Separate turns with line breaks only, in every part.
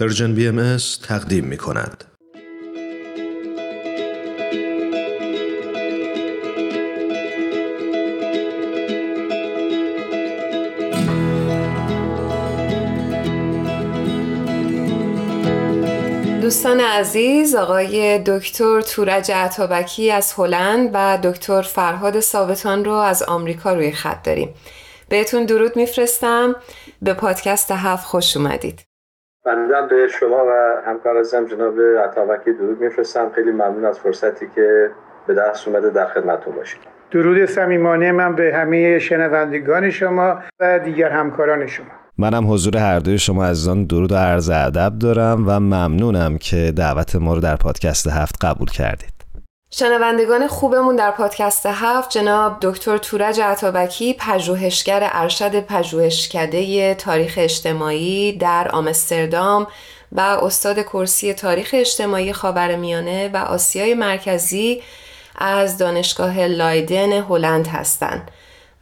پرژن بی ام تقدیم می کند.
دوستان عزیز آقای دکتر تورج عطابکی از هلند و دکتر فرهاد ثابتان رو از آمریکا روی خط داریم. بهتون درود میفرستم. به پادکست هفت خوش اومدید.
بنده به شما و همکار ازم جناب عطابکی درود میفرستم. خیلی ممنون از فرصتی که به دست اومده در خدمتتون باشید.
درود صمیمانه من به همه شنوندگان شما و دیگر همکاران شما.
منم حضور هر دوی شما عزیزان درود و عرض ادب دارم و ممنونم که دعوت ما رو در پادکست هفت قبول کردید.
شنوندگان خوبمون در پادکست هفت جناب دکتر تورج عطابکی پژوهشگر ارشد پژوهشکده تاریخ اجتماعی در آمستردام و استاد کرسی تاریخ اجتماعی خاورمیانه و آسیای مرکزی از دانشگاه لایدن هلند هستند.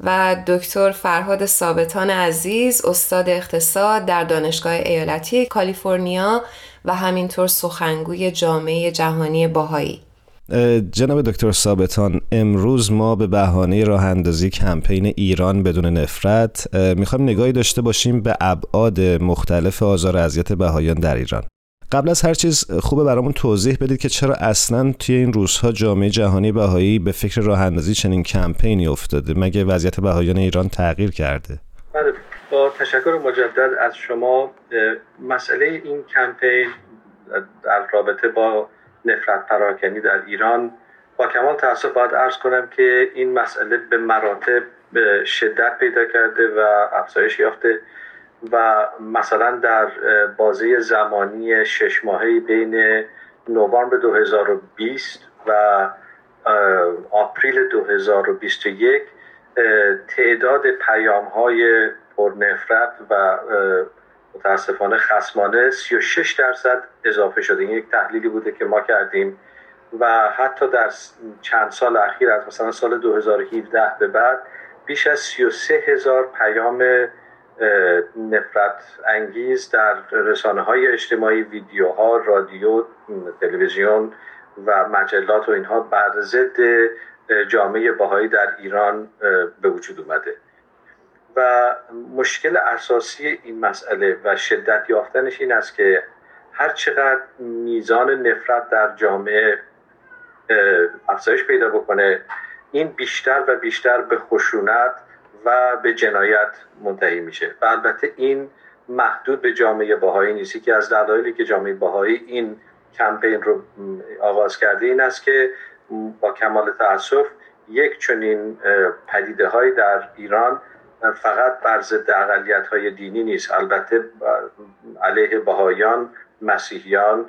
و دکتر فرهاد ثابتان عزیز استاد اقتصاد در دانشگاه ایالتی کالیفرنیا و همینطور سخنگوی جامعه جهانی باهایی
جناب دکتر ثابتان امروز ما به بهانه راه اندازی کمپین ایران بدون نفرت می‌خوایم نگاهی داشته باشیم به ابعاد مختلف آزار اذیت بهایان در ایران. قبل از هر چیز خوبه برامون توضیح بدید که چرا اصلا توی این روزها جامعه جهانی بهایی به فکر راه اندازی چنین کمپینی افتاده؟ مگه وضعیت بهایان ایران تغییر کرده؟
بله با تشکر مجدد از شما مسئله این کمپین در رابطه با نفرت پراکنی در ایران. با کمال تاسف باید ارز کنم که این مسئله به مراتب به شدت پیدا کرده و افزایش یافته و مثلا در بازه زمانی شش ماهه بین نوامبر 2020 و آپریل 2021 تعداد پیام های پرنفرت و متاسفانه خسمانه 36 درصد اضافه شده. این یک تحلیلی بوده که ما کردیم و حتی در چند سال اخیر از مثلا سال 2017 به بعد بیش از 33 هزار پیام نفرت انگیز در رسانه های اجتماعی ویدیوها رادیو تلویزیون و مجلات و اینها بر ضد جامعه باهایی در ایران به وجود اومده. و مشکل اساسی این مسئله و شدت یافتنش این است که هر چقدر میزان نفرت در جامعه افزایش پیدا بکنه این بیشتر و بیشتر به خشونت و به جنایت منتهی میشه. و البته این محدود به جامعه باهایی نیست. که از دلایلی که جامعه باهایی این کمپین رو آغاز کرده این است که با کمال تاسف یک چنین پدیده های در ایران فقط بر ضد اقلیت های دینی نیست. البته علیه بهایان مسیحیان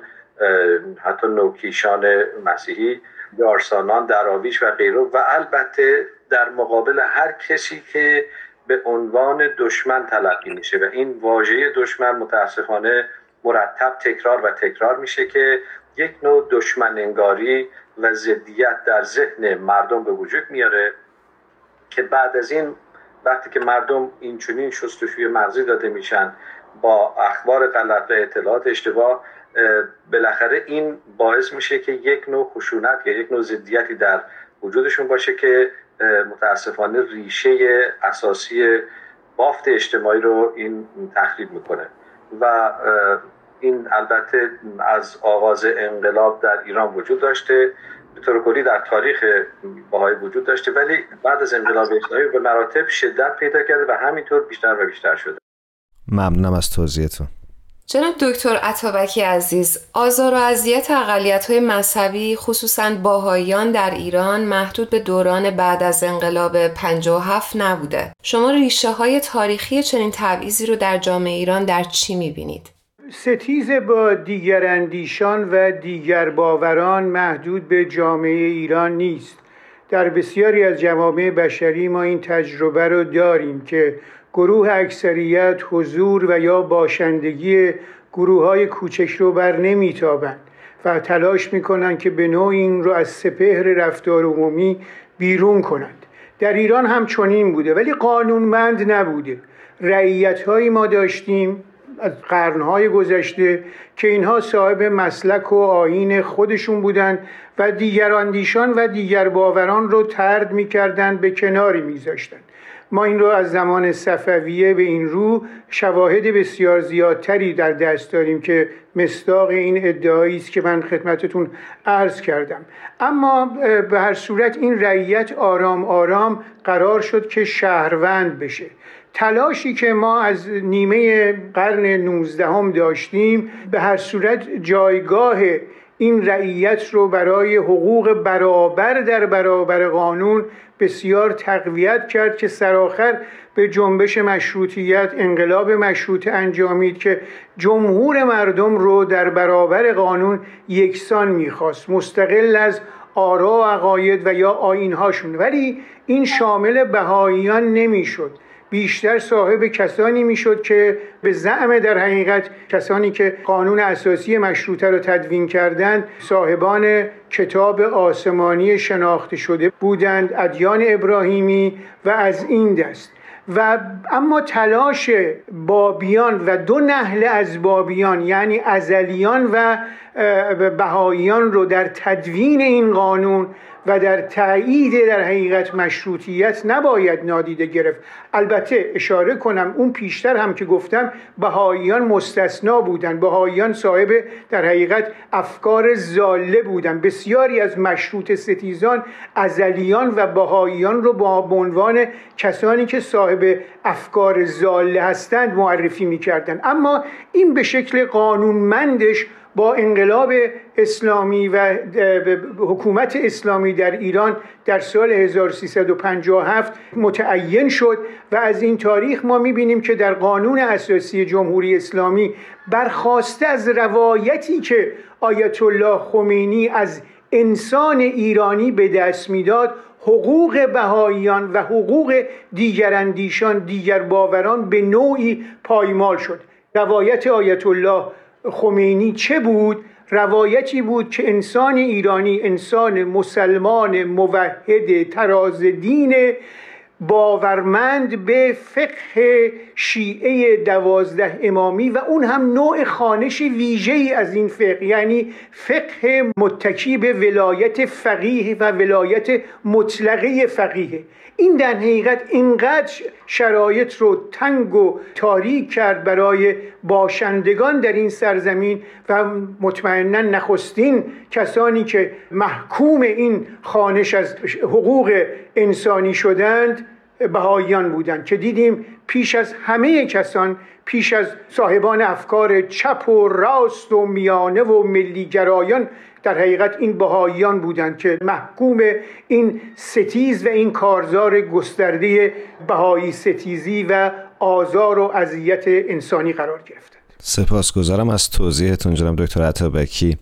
حتی نوکیشان مسیحی یارسانان دراویش و غیره. و البته در مقابل هر کسی که به عنوان دشمن تلقی میشه. و این واژه دشمن متاسفانه مرتب تکرار و تکرار میشه که یک نوع دشمن انگاری و ضدیت در ذهن مردم به وجود میاره که بعد از این وقتی که مردم این چنین شستشوی مغزی داده میشن با اخبار غلط و اطلاعات اشتباه بالاخره این باعث میشه که یک نوع خشونت یا یک نوع ضدیتی در وجودشون باشه که متاسفانه ریشه اساسی بافت اجتماعی رو این تخریب می‌کنه. و این البته از آغاز انقلاب در ایران وجود داشته. به طور کلی در تاریخ باهای وجود داشته ولی بعد از انقلاب اسلامی به مراتب شدت پیدا کرده و همینطور بیشتر و بیشتر شده.
ممنونم از توضیحتون.
جناب دکتر عطابکی عزیز آزار و اذیت اقلیت های مذهبی خصوصا باهایان در ایران محدود به دوران بعد از انقلاب 57 نبوده. شما ریشه های تاریخی چنین تبعیضی رو در جامعه ایران در چی می‌بینید؟
ستیز با دیگر اندیشان و دیگر باوران محدود به جامعه ایران نیست. در بسیاری از جوامع بشری ما این تجربه رو داریم که گروه اکثریت حضور و یا باشندگی گروه های کوچک رو بر نمیتابند و تلاش می‌کنند که به نوع این رو از سپهر رفتار عمومی بیرون کنند. در ایران هم چنین بوده ولی قانونمند نبوده. رعیت ما داشتیم. از قرنهای گذشته که اینها صاحب مسلک و آین خودشون بودند و دیگر اندیشان و دیگر باوران رو ترد می‌کردند به کناری میذاشتند ما این رو از زمان صفویه به این رو شواهد بسیار زیادتری در دست داریم که مصداق این ادعایی است که من خدمتتون عرض کردم. اما به هر صورت این رعیت آرام آرام قرار شد که شهروند بشه. تلاشی که ما از نیمه قرن نوزدهم داشتیم به هر صورت جایگاه این رعیت رو برای حقوق برابر در برابر قانون بسیار تقویت کرد که سرآخر به جنبش مشروطیت انقلاب مشروط انجامید که جمهور مردم رو در برابر قانون یکسان می‌خواست مستقل از آرا و عقاید و یا آینهاشون ولی این شامل بهاییان نمی‌شد. بیشتر صاحب کسانی می‌شد که به زعم در حقیقت کسانی که قانون اساسی مشروطه را تدوین کردند صاحبان کتاب آسمانی شناخته شده بودند ادیان ابراهیمی و از این دست. و اما تلاش بابیان و دو نهل از بابیان یعنی ازلیان و بهاییان رو در تدوین این قانون و در تایید در حقیقت مشروطیت نباید نادیده گرفت. البته اشاره کنم اون پیشتر هم که گفتم بهاییان مستثنا بودن بهاییان صاحب در حقیقت افکار زاله بودن بسیاری از مشروط ستیزان ازلیان و بهاییان رو با عنوان کسانی که صاحب افکار زاله هستند معرفی می‌کردن اما این به شکل قانونمندش با انقلاب اسلامی و حکومت اسلامی در ایران در سال 1357 متعین شد و از این تاریخ ما می‌بینیم که در قانون اساسی جمهوری اسلامی برخواسته از روایتی که آیت الله خمینی از انسان ایرانی به دست می‌داد حقوق بهاییان و حقوق دیگراندیشان دیگر باوران به نوعی پایمال شد. روایت آیت الله خمینی چه بود؟ روایتی بود که انسان ایرانی انسان مسلمان موحد تراز دین باورمند به فقه شیعه دوازده امامی و اون هم نوع خانش ویژه ای از این فقه یعنی فقه متکی به ولایت فقیه و ولایت مطلقه فقیه. این در حقیقت اینقدر شرایط رو تنگ و تاریک کرد برای باشندگان در این سرزمین و مطمئنا نخستین کسانی که محکوم این خانش از حقوق انسانی شدند بهاییان بودند که دیدیم پیش از همه کسان پیش از صاحبان افکار چپ و راست و میانه و ملیگرایان در حقیقت این بهاییان بودند که محکوم این ستیز و این کارزار گسترده بهایی ستیزی و آزار و اذیت انسانی قرار گرفتند.
سپاسگزارم از توضیحتون جناب دکتر عطابکی.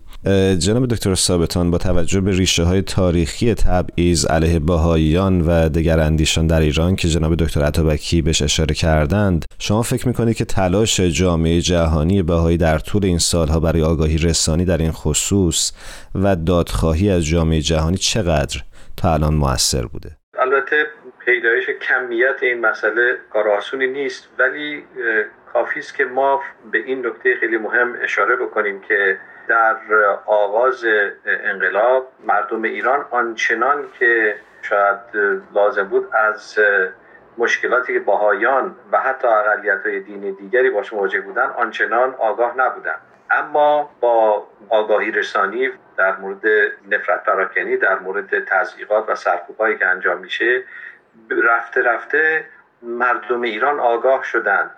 جناب دکتر ثابتان با توجه به ریشه های تاریخی تبعیض علیه باهاییان و دگر اندیشان در ایران که جناب دکتر عطابکی بهش اشاره کردند شما فکر می‌کنید که تلاش جامعه جهانی بهایی در طول این سالها برای آگاهی رسانی در این خصوص و دادخواهی از جامعه جهانی چقدر تا الان موثر بوده؟
البته پیدایش کمیت این مسئله کار آسونی نیست ولی کافی است که ما به این نکته خیلی مهم اشاره بکنیم که در آغاز انقلاب مردم ایران آنچنان که شاید لازم بود از مشکلاتی که باهایان و حتی اقلیت های دینی دیگری باش مواجه بودن آنچنان آگاه نبودن. اما با آگاهی رسانی در مورد نفرت پراکنی در مورد تضییقات و سرکوبهایی که انجام میشه رفته رفته مردم ایران آگاه شدند.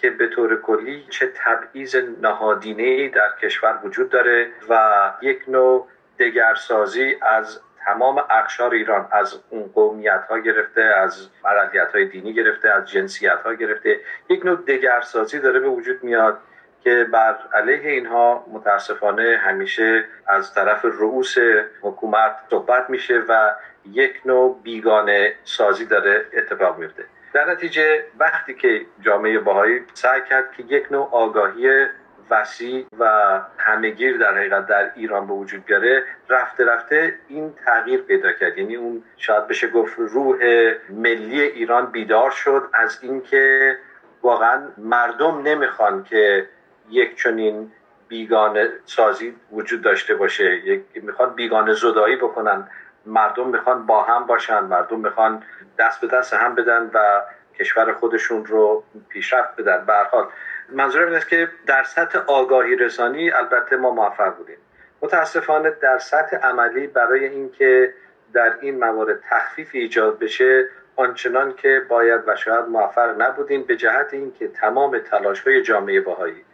که به طور کلی چه تبعیض نهادینه در کشور وجود داره و یک نوع دگرسازی از تمام اقشار ایران از اون قومیت ها گرفته از اقلیت های دینی گرفته از جنسیت ها گرفته یک نوع دگرسازی داره به وجود میاد که بر علیه اینها متاسفانه همیشه از طرف رؤوس حکومت صحبت میشه و یک نوع بیگانه سازی داره اتفاق میفته. در نتیجه وقتی که جامعه باهایی سعی کرد که یک نوع آگاهی وسیع و همهگیر در حقیقت در ایران به وجود بیاره رفته رفته این تغییر پیدا کرد. یعنی اون شاید بشه گفت روح ملی ایران بیدار شد از اینکه واقعا مردم نمی‌خوان که یک چنین بیگانه سازی وجود داشته باشه. یک می‌خوان بیگانه زدایی بکنن. مردم می‌خوان با هم باشن مردم می‌خوان دست به دست هم بدن و کشور خودشون رو پیشرفت بدن. به حال منظورم این است که در سطح آگاهی رسانی البته ما موفق بودیم. متاسفانه در سطح عملی برای اینکه در این موارد تخفیف ایجاد بشه آنچنان که باید و شاید موفق نبودیم به جهت اینکه تمام تلاش های جامعه باهایی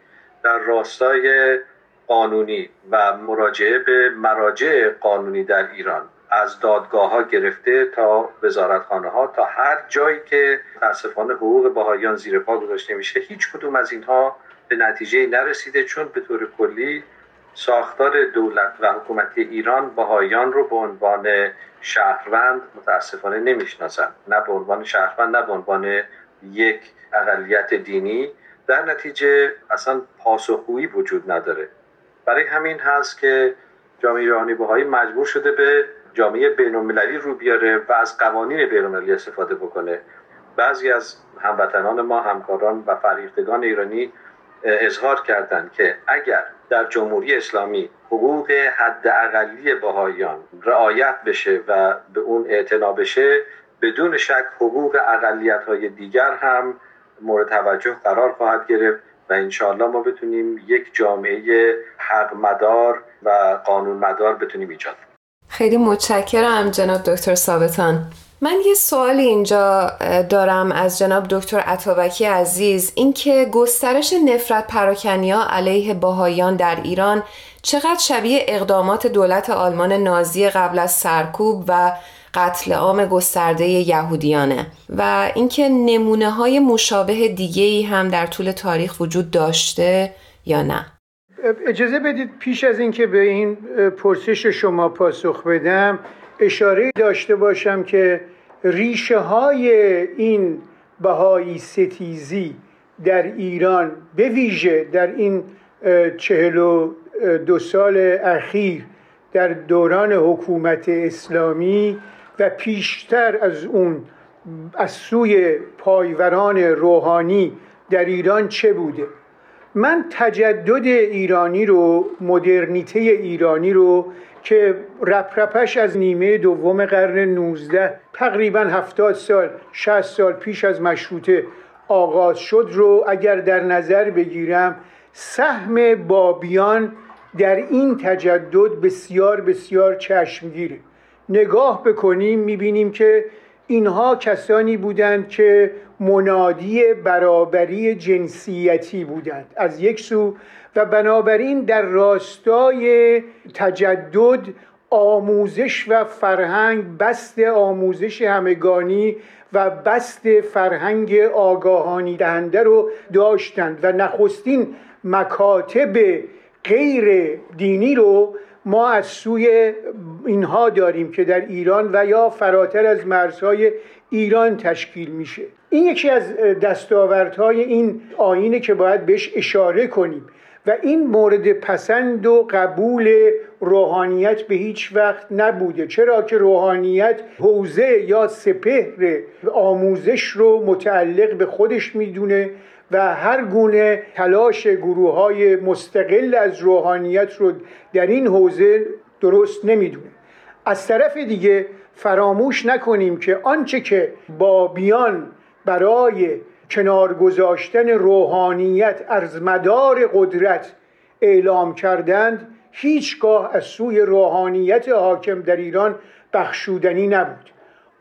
در راستای قانونی و مراجعه به مراجع قانونی در ایران از دادگاه ها گرفته تا وزارتخانه ها تا هر جایی که متاسفانه حقوق باهایان زیر پا گذاشته میشه هیچ کدوم از اینها به نتیجه نرسیده چون به طور کلی ساختار دولت و حکومتی ایران باهایان رو به عنوان شهروند متاسفانه نمی‌شناسن. نه به عنوان شهروند نه به عنوان یک اقلیت دینی. در نتیجه اصلا پاسخگویی وجود نداره. برای همین هست که جامعه جهانی بهایی مجبور شده به جامعه بینالمللی رو بیاره و از قوانین بینالمللی استفاده بکنه. بعضی از هموطنان ما همکاران و فریختگان ایرانی اظهار کردند که اگر در جمهوری اسلامی حقوق حداقلی بهاییان رعایت بشه و به اون اعتنا بشه بدون شک حقوق اقلیت های دیگر هم مورد توجه قرار خواهد گرفت و انشاءالله ما بتونیم یک جامعه حق مدار و قانون مدار بتونیم ایجاد
خیلی متشکرم جناب دکتر ثابتان. من یه سوال اینجا دارم از جناب دکتر عطابکی عزیز. اینکه گسترش نفرت پراکنیا علیه باهایان در ایران چقدر شبیه اقدامات دولت آلمان نازی قبل از سرکوب و قتل عام گسترده یهودیانه و اینکه نمونه های مشابه دیگه ای هم در طول تاریخ وجود داشته یا نه؟
اجازه بدید پیش از اینکه به این پرسش شما پاسخ بدم اشاره داشته باشم که ریشه های این بهایی ستیزی در ایران به ویژه در این چهل و دو سال اخیر در دوران حکومت اسلامی و پیشتر از اون از سوی پایوران روحانی در ایران چه بوده؟ من تجدد ایرانی رو مدرنیته ایرانی رو که رپرپش از نیمه دوم قرن 19 تقریبا 70 سال 60 سال پیش از مشروطه آغاز شد رو اگر در نظر بگیرم سهم بابیان در این تجدد بسیار بسیار چشمگیره. نگاه بکنیم می‌بینیم که اینها کسانی بودند که منادی برابری جنسیتی بودند. از یک سو و بنابراین در راستای تجدد آموزش و فرهنگ بست آموزش همگانی و بست فرهنگ آگاهانی دهنده رو داشتند و نخستین مکاتب غیر دینی رو ما از سوی اینها داریم که در ایران و یا فراتر از مرزهای ایران تشکیل میشه. این یکی از دستاوردهای این آینه که باید بهش اشاره کنیم و این مورد پسند و قبول روحانیت به هیچ وقت نبوده. چرا که روحانیت حوزه یا سپهر آموزش رو متعلق به خودش می‌دونه و هر گونه تلاش گروه های مستقل از روحانیت رو در این حوزه درست نمی‌دونه از طرف دیگه فراموش نکنیم که آنچه که بابیان برای کنار گذاشتن روحانیت از مدار قدرت اعلام کردند هیچگاه از سوی روحانیت حاکم در ایران بخشودنی نبود.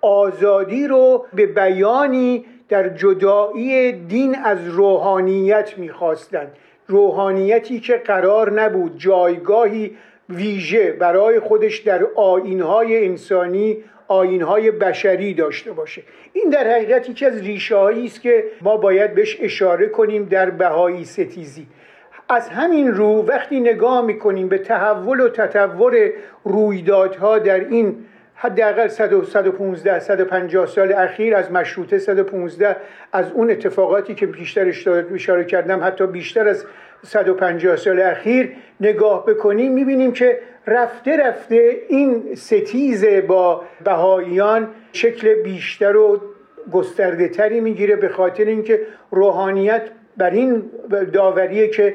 آزادی رو به بیانی در جدایی دین از روحانیت می‌خواستند. روحانیتی که قرار نبود جایگاهی ویژه برای خودش در آینهای انسانی آینهای بشری داشته باشه. این در حقیقت یکی از ریشه است که ما باید بهش اشاره کنیم در بهایی ستیزی. از همین رو وقتی نگاه می‌کنیم به تحول و تطور رویدادها در این حداقل 115 150 سال اخیر از مشروطه 115 از اون اتفاقاتی که بیشتر اشاره کردم حتی بیشتر از 150 سال اخیر نگاه بکنیم می‌بینیم که رفته رفته این ستیز با بهاییان شکل بیشتر و گسترده تری می‌گیره به خاطر اینکه روحانیت بر این داوریه که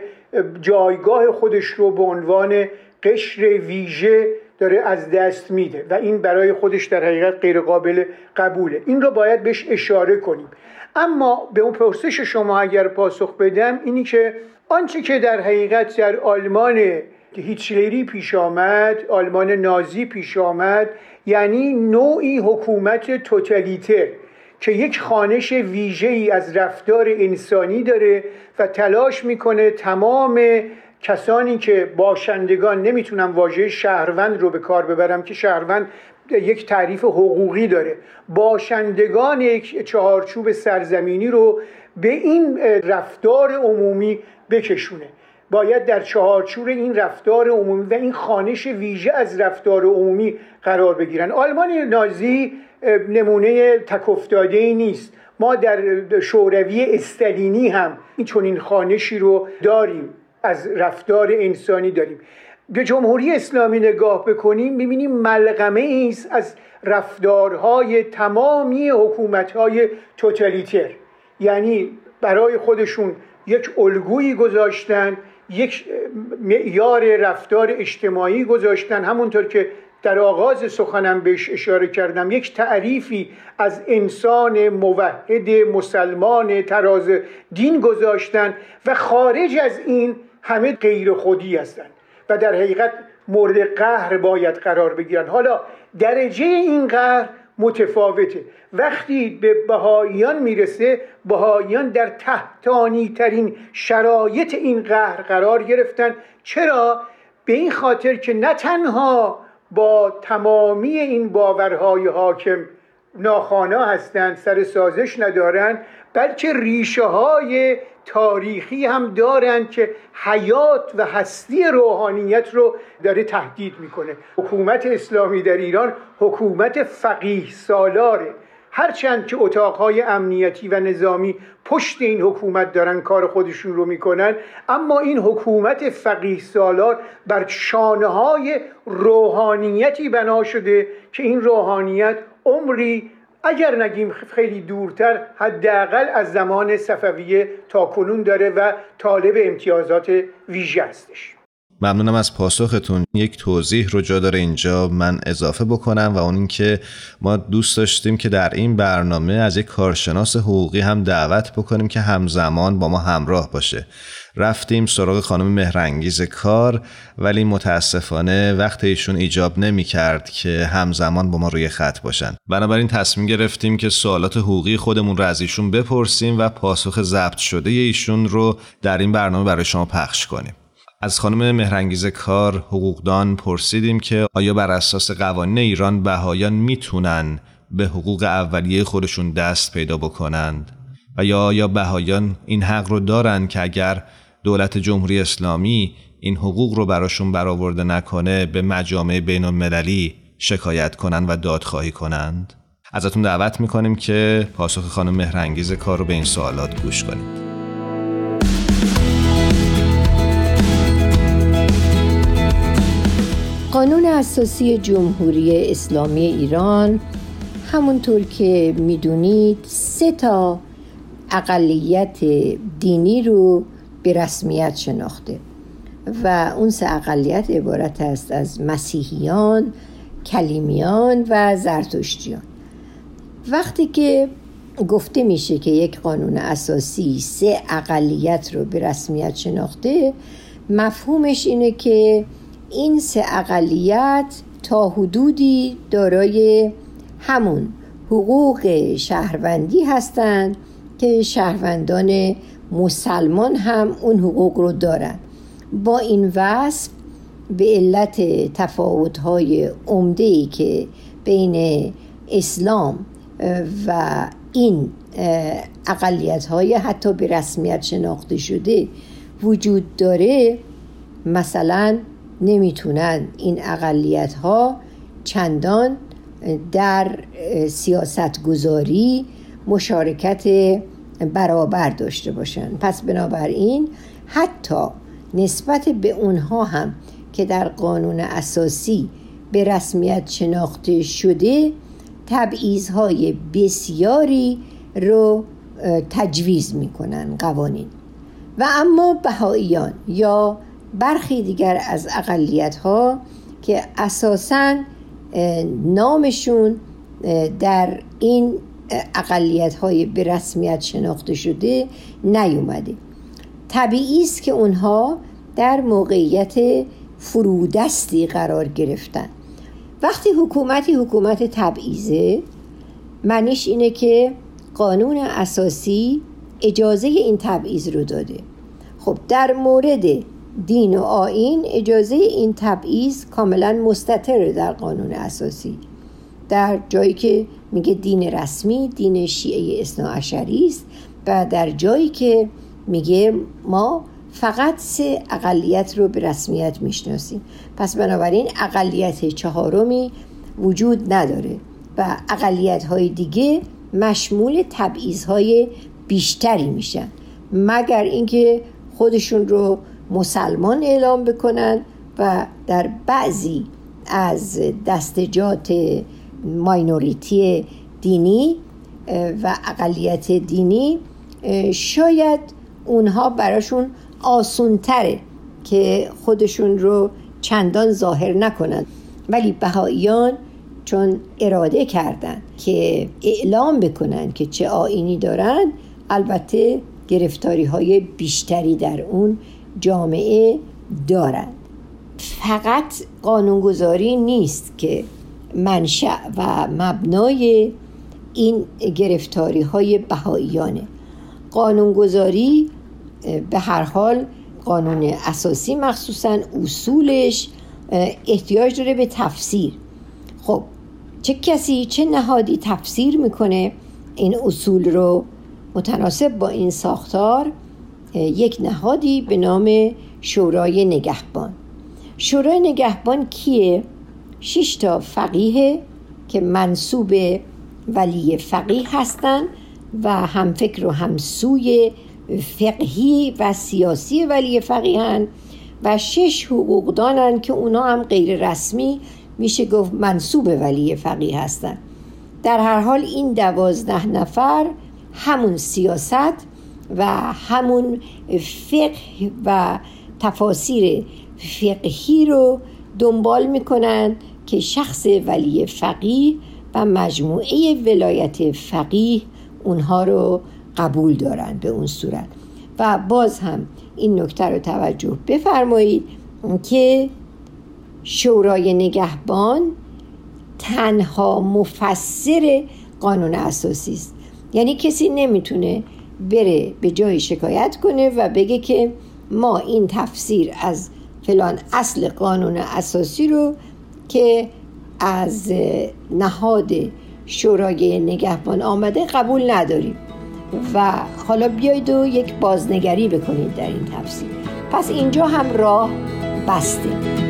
جایگاه خودش رو به عنوان قشر ویژه داره از دست میده و این برای خودش در حقیقت غیر قابل قبوله. این رو باید بهش اشاره کنیم. اما به اون پرسش شما اگر پاسخ بدم اینی که آنچه که در حقیقت در آلمان هیتلری پیش آمد آلمان نازی پیش آمد یعنی نوعی حکومت توتالیته که یک خانش ویژه ای از رفتار انسانی داره و تلاش می‌کنه تمام کسانی که باشندگان نمی‌تونم واژه شهروند رو به کار ببرم که شهروند یک تعریف حقوقی داره. باشندگان یک چهارچوب سرزمینی رو به این رفتار عمومی بکشونه. باید در چهارچوب این رفتار عمومی و این خانش ویژه از رفتار عمومی قرار بگیرن. آلمان نازی نمونه تکفتاده نیست. ما در شوروی استالینی هم این چنین خانشی رو داریم. از رفتار انسانی داریم. به جمهوری اسلامی نگاه بکنیم ببینیم ملغمه است از رفتارهای تمامی حکومتهای توتالیتر. یعنی برای خودشون یک الگویی گذاشتن یک معیار رفتار اجتماعی گذاشتن. همونطور که در آغاز سخنم بهش اشاره کردم یک تعریفی از انسان موحد مسلمان تراز دین گذاشتن و خارج از این همه غیر خودی هستند و در حقیقت مورد قهر باید قرار بگیرن. حالا درجه این قهر متفاوته. وقتی به بهاییان می‌رسه بهاییان در تحتانی ترین شرایط این قهر قرار گرفتن. چرا؟ به این خاطر که نه تنها با تمامی این باورهای حاکم ناخانا هستند سر سازش ندارند بلکه ریشه های تاریخی هم دارند که حیات و هستی روحانیت رو داره تهدید می‌کنه. حکومت اسلامی در ایران حکومت فقیه سالاره. هرچند که اتاقهای امنیتی و نظامی پشت این حکومت دارن کار خودشون رو می‌کنن اما این حکومت فقیه سالار بر شانه های روحانیتی بنا شده که این روحانیت عمری اگر نگیم خیلی دورتر حداقل از زمان صفویه تا کنون داره و طالب امتیازات ویژه هستش.
ممنونم از پاسختون. یک توضیح رو جا داره اینجا من اضافه بکنم و اون اینکه ما دوست داشتیم که در این برنامه از یک کارشناس حقوقی هم دعوت بکنیم که همزمان با ما همراه باشه. رفتیم سراغ خانم مهرنگیز کار ولی متاسفانه وقت ایشون ایجاب نمی کرد که همزمان با ما روی خط باشن. بنابراین تصمیم گرفتیم که سوالات حقوقی خودمون رو از ایشون بپرسیم و پاسخ ضبط شده ایشون رو در این برنامه برای شما پخش کنیم. از خانم مهرنگیز کار حقوقدان پرسیدیم که آیا بر اساس قوانین ایران بهایان می‌تونن به حقوق اولیه خودشون دست پیدا بکنند؟ و یا آیا بهایان این حق رو دارن که اگر دولت جمهوری اسلامی این حقوق رو براشون برآورده نکنه به مجامع بین المللی شکایت کنند و دادخواهی کنند؟ ازتون دعوت می‌کنیم که پاسخ خانم مهرنگیز کار رو به این سوالات گوش کنید.
اساسی جمهوری اسلامی ایران. همونطور که می‌دونید سه تا اقلیت دینی رو به رسمیت شناخته و اون سه اقلیت عبارت است از مسیحیان، کلیمیان و زرتشتیان. وقتی که گفته میشه که یک قانون اساسی سه اقلیت رو به رسمیت شناخته مفهومش اینه که این سه اقلیت تا حدودی دارای همون. حقوق شهروندی هستند که شهروندان مسلمان هم اون حقوق رو دارن. با این وصف به علت تفاوت‌های عمده‌ای که بین اسلام و این اقلیت های حتی به رسمیت شناخته شده وجود داره مثلا نمی‌تونن این اقلیت ها چندان در سیاست گذاری مشارکت برابر داشته باشن. پس بنابراین حتی نسبت به اونها هم که در قانون اساسی به رسمیت شناخته شده تبعیضهای بسیاری رو تجویز می‌کنن قوانین. و اما بهاییان یا برخی دیگر از اقلیت ها که اساسا نامشون در این اقلیت های به رسمیت شناخته شده نیومده. طبیعی است که اونها در موقعیت فرودستی قرار گرفتن. وقتی حکومتی حکومت تبعیزه معنیش اینه که قانون اساسی اجازه این تبعیض رو داده. خب در مورد دین و آین اجازه این تبعیض کاملا مستطره در قانون اساسی. در جایی که میگه دین رسمی دین شیعه اثناعشری است و در جایی که میگه ما فقط سه اقلیت رو به رسمیت می‌شناسیم. پس بنابراین اقلیت چهارمی وجود نداره و اقلیت های دیگه مشمول تبعیض های بیشتری میشن. مگر اینکه خودشون رو مسلمان اعلام بکنن و در بعضی از دستجات ماینوریتی دینی و اقلیت دینی شاید اونها براشون آسونتره که خودشون رو چندان ظاهر نکنند ولی بهاییان چون اراده کردند که اعلام بکنن که چه آینی دارن البته گرفتاری های بیشتری در اون جامعه دارند. فقط قانونگذاری نیست که منشأ و مبنای این گرفتاری های بهاییانه. قانونگذاری به هر حال قانون اساسی مخصوصا اصولش احتیاج داره به تفسیر. خب چه کسی چه نهادی تفسیر می‌کنه این اصول رو متناسب با این ساختار؟ یک نهادی به نام شورای نگهبان شورای نگهبان کیه؟ شش تا فقیه که منصوب ولی فقیه هستند و هم فکر و همسوی فقهی و سیاسی ولی فقیهن و شش حقوقدانن که اونا هم غیر رسمی میشه گفت منصوب ولی فقیه هستن در هر حال این دوازده نفر همون سیاست و همون فقه و تفاسیر فقهی رو دنبال می‌کنن که شخص ولی فقیه و مجموعه ولایت فقیه اونها رو قبول دارن به اون صورت. و باز هم این نکته رو توجه بفرمایید که شورای نگهبان تنها مفسر قانون اساسی است. یعنی کسی نمی‌تونه بره به جای شکایت کنه و بگه که ما این تفسیر از فلان اصل قانون اساسی رو که از نهاد شورای نگهبان آمده قبول نداریم. و حالا بیایید و یک بازنگری بکنید در این تفسیر. پس اینجا هم راه بسته.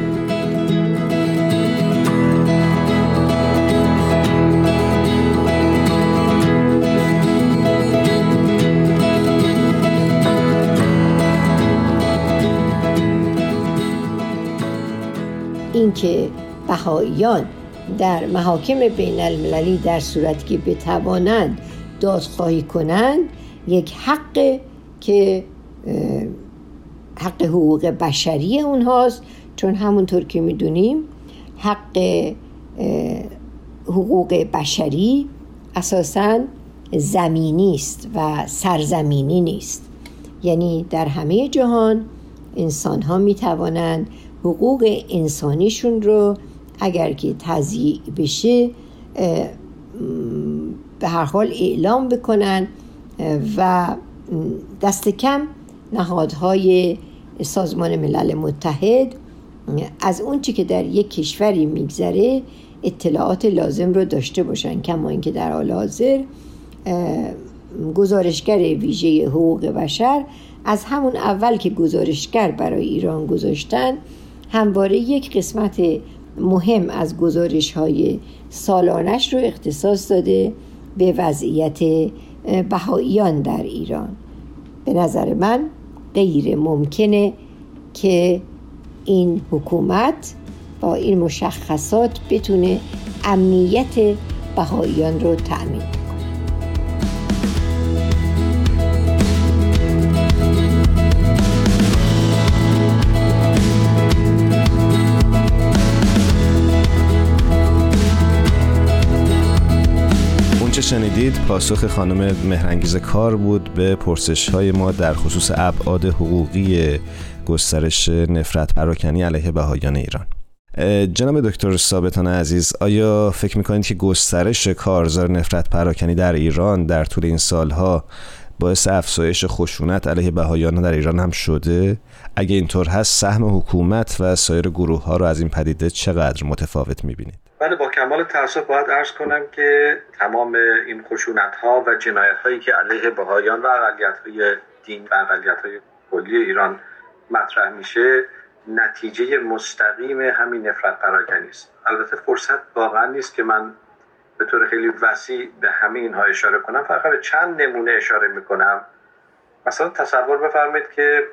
اینکه بهاییان در محاکم بین المللی در صورتی که بتوانند دادخواهی کنند یک حق که حق حقوق بشری اونهاست چون همونطور که می‌دونیم حق حقوق بشری اساسا زمینی است و سرزمینی نیست. یعنی در همه جهان انسان ها می توانند حقوق انسانیشون رو اگر که تضییع بشه به هر حال اعلام بکنن و دست کم نهادهای سازمان ملل متحد از اون چی که در یک کشوری میگذره اطلاعات لازم رو داشته باشن کما اینکه در حال حاضر گزارشگر ویژه حقوق بشر از همون اول که گزارشگر برای ایران گذاشتن همواره یک قسمت مهم از گزارش های سالانش رو اختصاص داده به وضعیت بهاییان در ایران. به نظر من غیر ممکنه که این حکومت با این مشخصات بتونه امنیت بهاییان رو تأمین
شنیدید پاسخ خانم مهرنگیز کار بود به پرسش های ما در خصوص ابعاد حقوقی گسترش نفرت پراکنی علیه بهایان ایران. جناب دکتر ثابتان عزیز آیا فکر می‌کنید که گسترش کارزار نفرت پراکنی در ایران در طول این سالها باعث افزایش خشونت علیه بهایان در ایران هم شده؟ اگه اینطور هست سهم حکومت و سایر گروه ها رو از این پدیده چقدر متفاوت می‌بینید؟
بله با کمال تاسف باید ارز کنم که تمام این خشونت ها و جنایت هایی که علیه بهایان و اقلیت های دین و اقلیت های کلی ایران مطرح میشه نتیجه مستقیم همین نفرت پراکنی است. البته فرصت واقعا نیست که من به طور خیلی وسیع به همه اینها اشاره کنم. فقط به چند نمونه اشاره می‌کنم. مثلا تصور بفرمایید که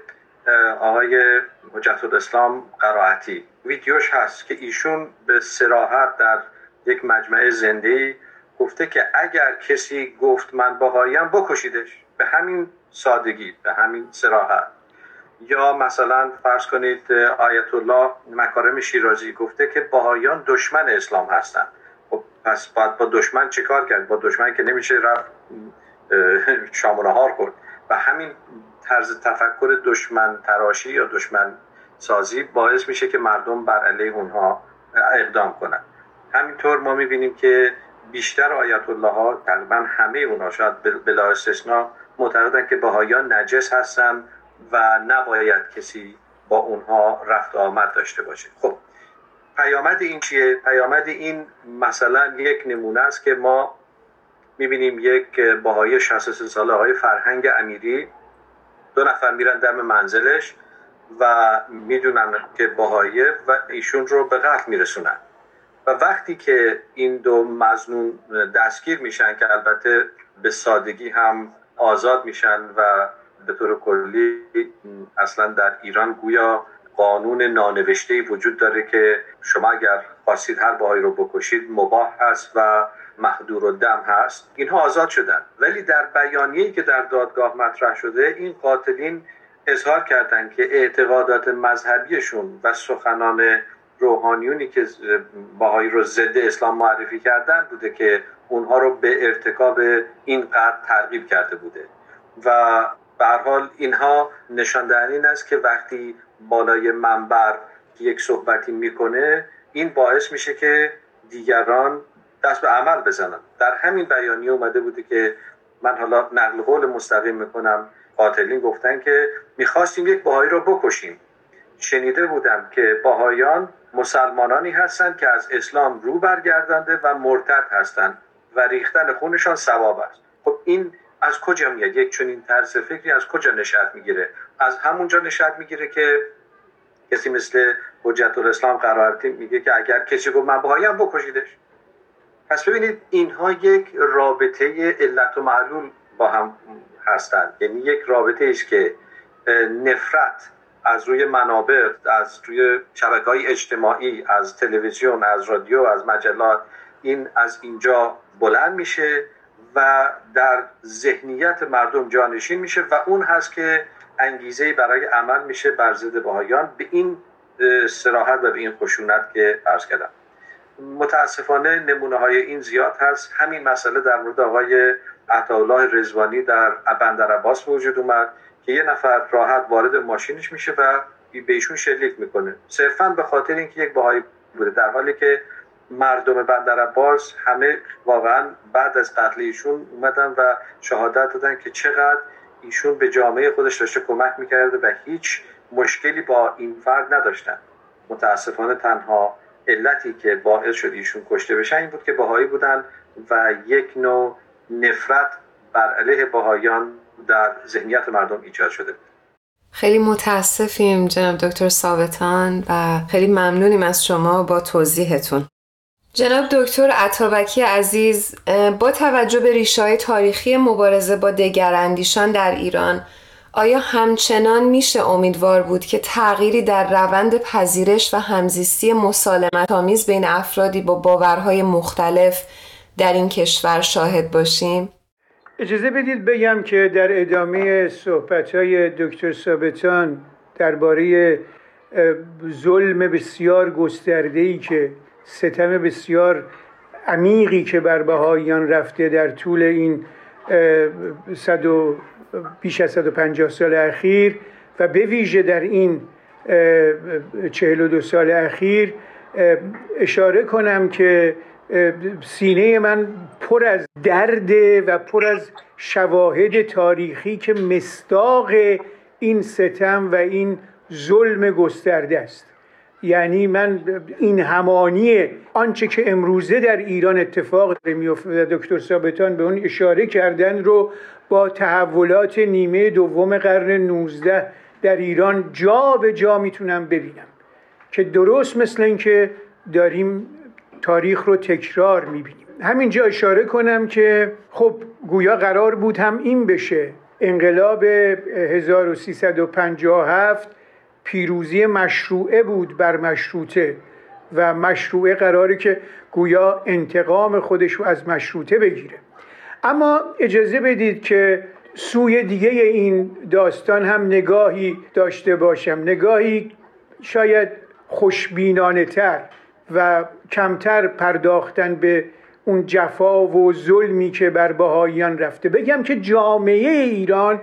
آقای حجت الاسلام قرائتی. ویدیوش هست که ایشون به سراحت در یک مجمع زنده گفته که اگر کسی گفت من باهایم بکشیدش. به همین سادگی به همین سراحت یا مثلا فرض کنید آیت الله مکارم شیرازی گفته که باهایان دشمن اسلام هستند. خب پس باید با دشمن چیکار کرد؟ با دشمن که نمیشه رفت شام و نهار کرد و همین طرز تفکر دشمن تراشی یا دشمن سازی باعث میشه که مردم بر علیه اونها اقدام کنند همینطور ما می‌بینیم که بیشتر آیت الله ها تقریبا همه اونها شاید بلا استثنا معتقدن که بهایان نجس هستن و نباید کسی با اونها رفت آمد داشته باشه خب پیامد این چیه؟ پیامد این مثلا یک نمونه است که ما می‌بینیم یک باهای 63 ساله های فرهنگ امیری دو نفر میرن دم منزلش و می‌دونن که باهایه و ایشون رو به قتل میرسونن. و وقتی که این دو مزنون دستگیر میشن که البته به سادگی هم آزاد میشن و به طور کلی اصلا در ایران گویا قانون نانوشته وجود داره که شما اگر خواستید هر باهایی رو بکشید مباح هست و محدور و دم هست اینها آزاد شدن. ولی در بیانیه‌ای که در دادگاه مطرح شده این قاتلین اظهار کردند که اعتقادات مذهبیشون و سخنان روحانیونی که باهایی رو ضد اسلام معرفی کردن بوده که اونها رو به ارتکاب این قتل ترغیب کرده بوده. و به حال اینها نشان این است که وقتی بالای منبر یک صحبتی می‌کنه این باعث میشه که دیگران دست به عمل بزنن در همین بیانیه اومده بوده که من حالا نقل قول مستقیم می‌کنم. قاتلین گفتن که می‌خواستیم یک باهایی رو بکشیم. شنیده بودم که باهایان مسلمانانی هستند که از اسلام رو برگردنده و مرتد هستند و ریختن خونشان ثواب است. خب این از کجا میاد؟ یک چنین طرز فکری از کجا نشأت می‌گیره؟ از همونجا نشأت می‌گیره که کسی مثل حجت الاسلام قرارتی میگه که اگر کسی گفت من باهایم بکشیدش. پس ببینید اینها یک رابطه علت و معلول با هم هستند. یعنی یک رابطه است که نفرت از روی منابع از روی شبکه های اجتماعی از تلویزیون از رادیو از مجلات این از اینجا بلند میشه و در ذهنیت مردم جانشین میشه و اون هست که انگیزه برای عمل میشه بر ضد بهایان به این سراحت و به این خشونت که عرض کردم. متاسفانه نمونه های این زیاد هست. همین مسئله در مورد آقای عطاالله رزوانی در بندر عباس وجود اومد که یه نفر راحت وارد ماشینش میشه و به ایشون شلیک می‌کنه. صرفا به خاطر اینکه یک باهایی بوده. در حالی که مردم بندر عباس همه واقعا بعد از قتل ایشون اومدن و شهادت دادن که چقدر ایشون به جامعه خودش داشته کمک می‌کرده و هیچ مشکلی با این فرد نداشتن. متاسفانه تنها علتی که باعث شد ایشون کشته بشن این بود که باهایی بودن و یک نوع نفرت بر علیه باهایان در ذهنیت مردم ایجاد شده بود.
خیلی متاسفیم جناب دکتر ثابتان و خیلی ممنونیم از شما با توضیحتون. جناب دکتر عطابکی عزیز با توجه به ریشای تاریخی مبارزه با دگراندیشان در ایران آیا همچنان میشه امیدوار بود که تغییری در روند پذیرش و همزیستی مسالمت آمیز بین افرادی با باورهای مختلف در این کشور شاهد باشیم؟
اجازه بدید بگم که در ادامه صحبت های دکتر ثابتان درباره ظلم بسیار گسترده ای که ستم بسیار عمیقی که بر بهاییان رفته در طول این صد و بیش از 150 سال اخیر و به ویژه در این 42 سال اخیر اشاره کنم که سینه من پر از درد و پر از شواهد تاریخی که مستاق این ستم و این ظلم گسترده است. یعنی من این همانی آنچه که امروزه در ایران اتفاق میفته دکتر ثابتان به اون اشاره کردن رو با تحولات نیمه دوم قرن 19 در ایران جا به جا می‌تونم ببینم که درست مثل اینکه داریم تاریخ رو تکرار می‌بینیم. همینجا اشاره کنم که خب گویا قرار بود هم این بشه. انقلاب 1357 پیروزی مشروعه بود بر مشروطه و مشروعه قراره که گویا انتقام خودش رو از مشروطه بگیره. اما اجازه بدید که سوی دیگه این داستان هم نگاهی داشته باشم. نگاهی شاید خوشبینانه تر و کمتر پرداختن به اون جفا و ظلمی که بر بهاییان رفته. بگم که جامعه ایران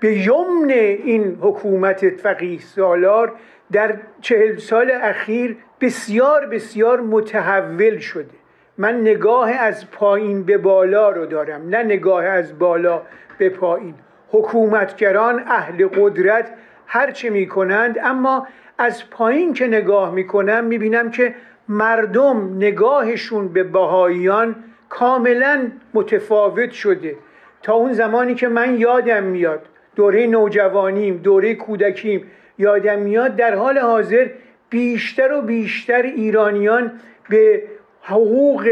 به یمن این حکومت فقیه سالار در چهل سال اخیر بسیار بسیار متحول شده. من نگاه از پایین به بالا رو دارم نه نگاه از بالا به پایین. حکومتگران اهل قدرت هرچه می کنند اما از پایین که نگاه می کنم می بینم که مردم نگاهشون به بهاییان کاملا متفاوت شده. تا اون زمانی که من یادم میاد دوره نوجوانیم دوره کودکیم یادم میاد در حال حاضر بیشتر و بیشتر ایرانیان به حقوق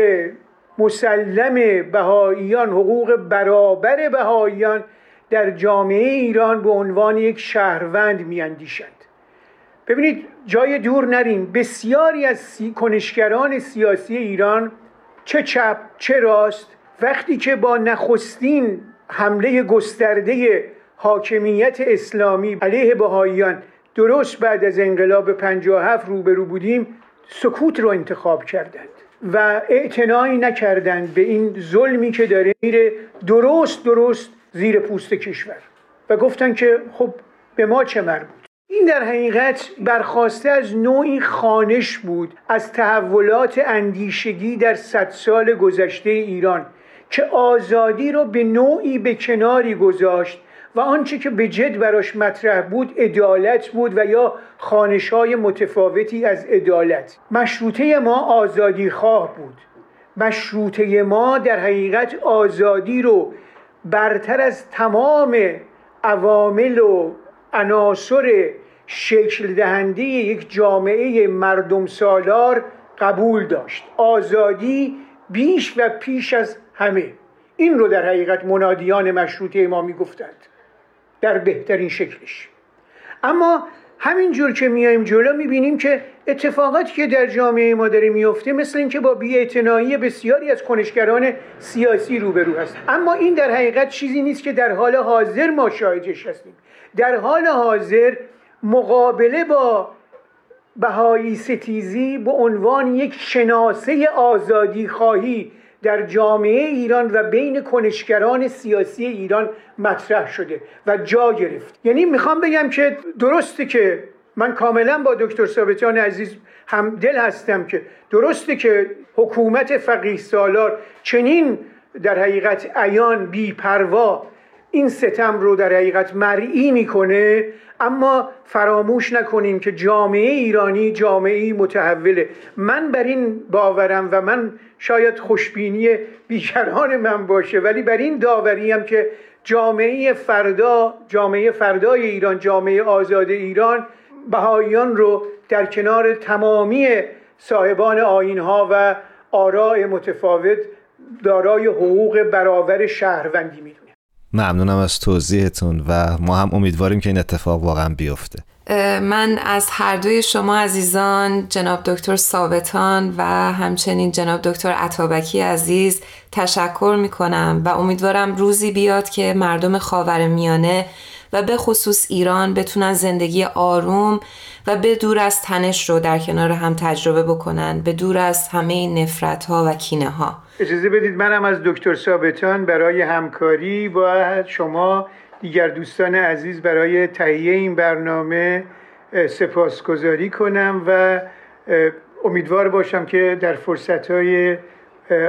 مسلم بهاییان حقوق برابر بهاییان در جامعه ایران به عنوان یک شهروند میاندیشند. ببینید جای دور نریم. بسیاری از سی... کنشگران سیاسی ایران چه چپ چه راست وقتی که با نخستین حمله گسترده حاکمیت اسلامی علیه بهاییان درست بعد از انقلاب 57 روبرو بودیم سکوت رو انتخاب کردند. و اعتنایی نکردند به این ظلمی که داره میره درست درست زیر پوست کشور. و گفتن که خب به ما چه مربوط؟ این در حقیقت برخواسته از نوعی خانش بود از تحولات اندیشگی در صد سال گذشته ایران که آزادی رو به نوعی به کناری گذاشت و آنچه که به جد براش مطرح بود عدالت بود و یا خانش های متفاوتی از عدالت. مشروطه ما آزادی خواه بود. مشروطه ما در حقیقت آزادی رو برتر از تمام عوامل و عناصر شکل دهنده یک جامعه مردم سالار قبول داشت. آزادی بیش و پیش از همه. این رو در حقیقت منادیان مشروطه ما می‌گفتند. در بهترین شکلش. اما همینجور که میایم جلو می‌بینیم که اتفاقاتی که در جامعه ما داره میفته مثل اینکه با بیاعتنایی بسیاری از کنشگران سیاسی روبرو هست اما این در حقیقت چیزی نیست که در حال حاضر ما شاهدش هستیم. در حال حاضر مقابله با بهایی ستیزی به عنوان یک شناسه آزادی خواهی در جامعه ایران و بین کنشگران سیاسی ایران مطرح شده و جا گرفت. یعنی می‌خوام بگم که درسته که من کاملا با دکتر ثابتیان عزیز هم دل هستم که درسته که حکومت فقیه سالار چنین در حقیقت بی پروا این ستم رو در حقیقت مرئی می‌کنه اما فراموش نکنیم که جامعه ایرانی جامعه متحوله. من بر این باورم و من شاید خوشبینی بیکران من باشه ولی بر این داوریم که جامعه فردا جامعه فردای ایران جامعه آزاد ایران بهاییان رو در کنار تمامی صاحبان آینها و آراء متفاوت دارای حقوق برابر شهروندی می‌دونه.
ممنونم از توضیحتون و ما هم امیدواریم که این اتفاق واقعا بیفته.
من از هر دوی شما عزیزان جناب دکتر ثابتان و همچنین جناب دکتر عطابکی عزیز تشکر می کنم و امیدوارم روزی بیاد که مردم خاور میانه و به خصوص ایران بتونن زندگی آروم و به دور از تنش رو در کنار هم تجربه بکنن به دور از همه نفرت ها و کینه ها
اجازه بدید منم از دکتر ثابتان برای همکاری با شما دیگر دوستان عزیز برای تهیه این برنامه سپاسگزاری کنم و امیدوار باشم که در فرصتهای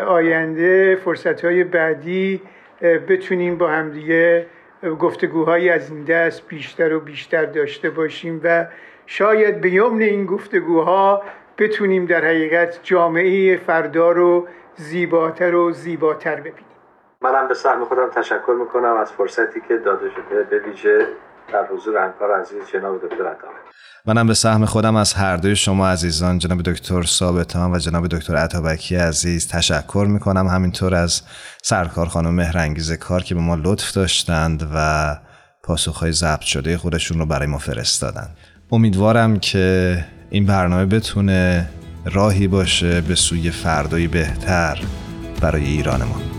آینده فرصتهای بعدی بتونیم با همدیگه گفتگوهایی از این دست بیشتر و بیشتر داشته باشیم و شاید به یمن این گفتگوها بتونیم در حقیقت جامعه فردا رو زیباتر و زیباتر ببینیم.
منم به سهم خودم تشکر می‌کنم از فرصتی که داده شده به ویژه در حضور همکار عزیز جناب دکتر عطابک
منم به سهم خودم از هر دوی شما عزیزان جناب دکتر ثابتان و جناب دکتر عطابکی عزیز تشکر می‌کنم. همینطور از سرکار خانم مهرنگیز کار که به ما لطف داشتند و پاسخهای ضبط شده خودشون رو برای ما فرستادند. امیدوارم که این برنامه بتونه راهی باشه به سوی فردایی بهتر برای ایران ما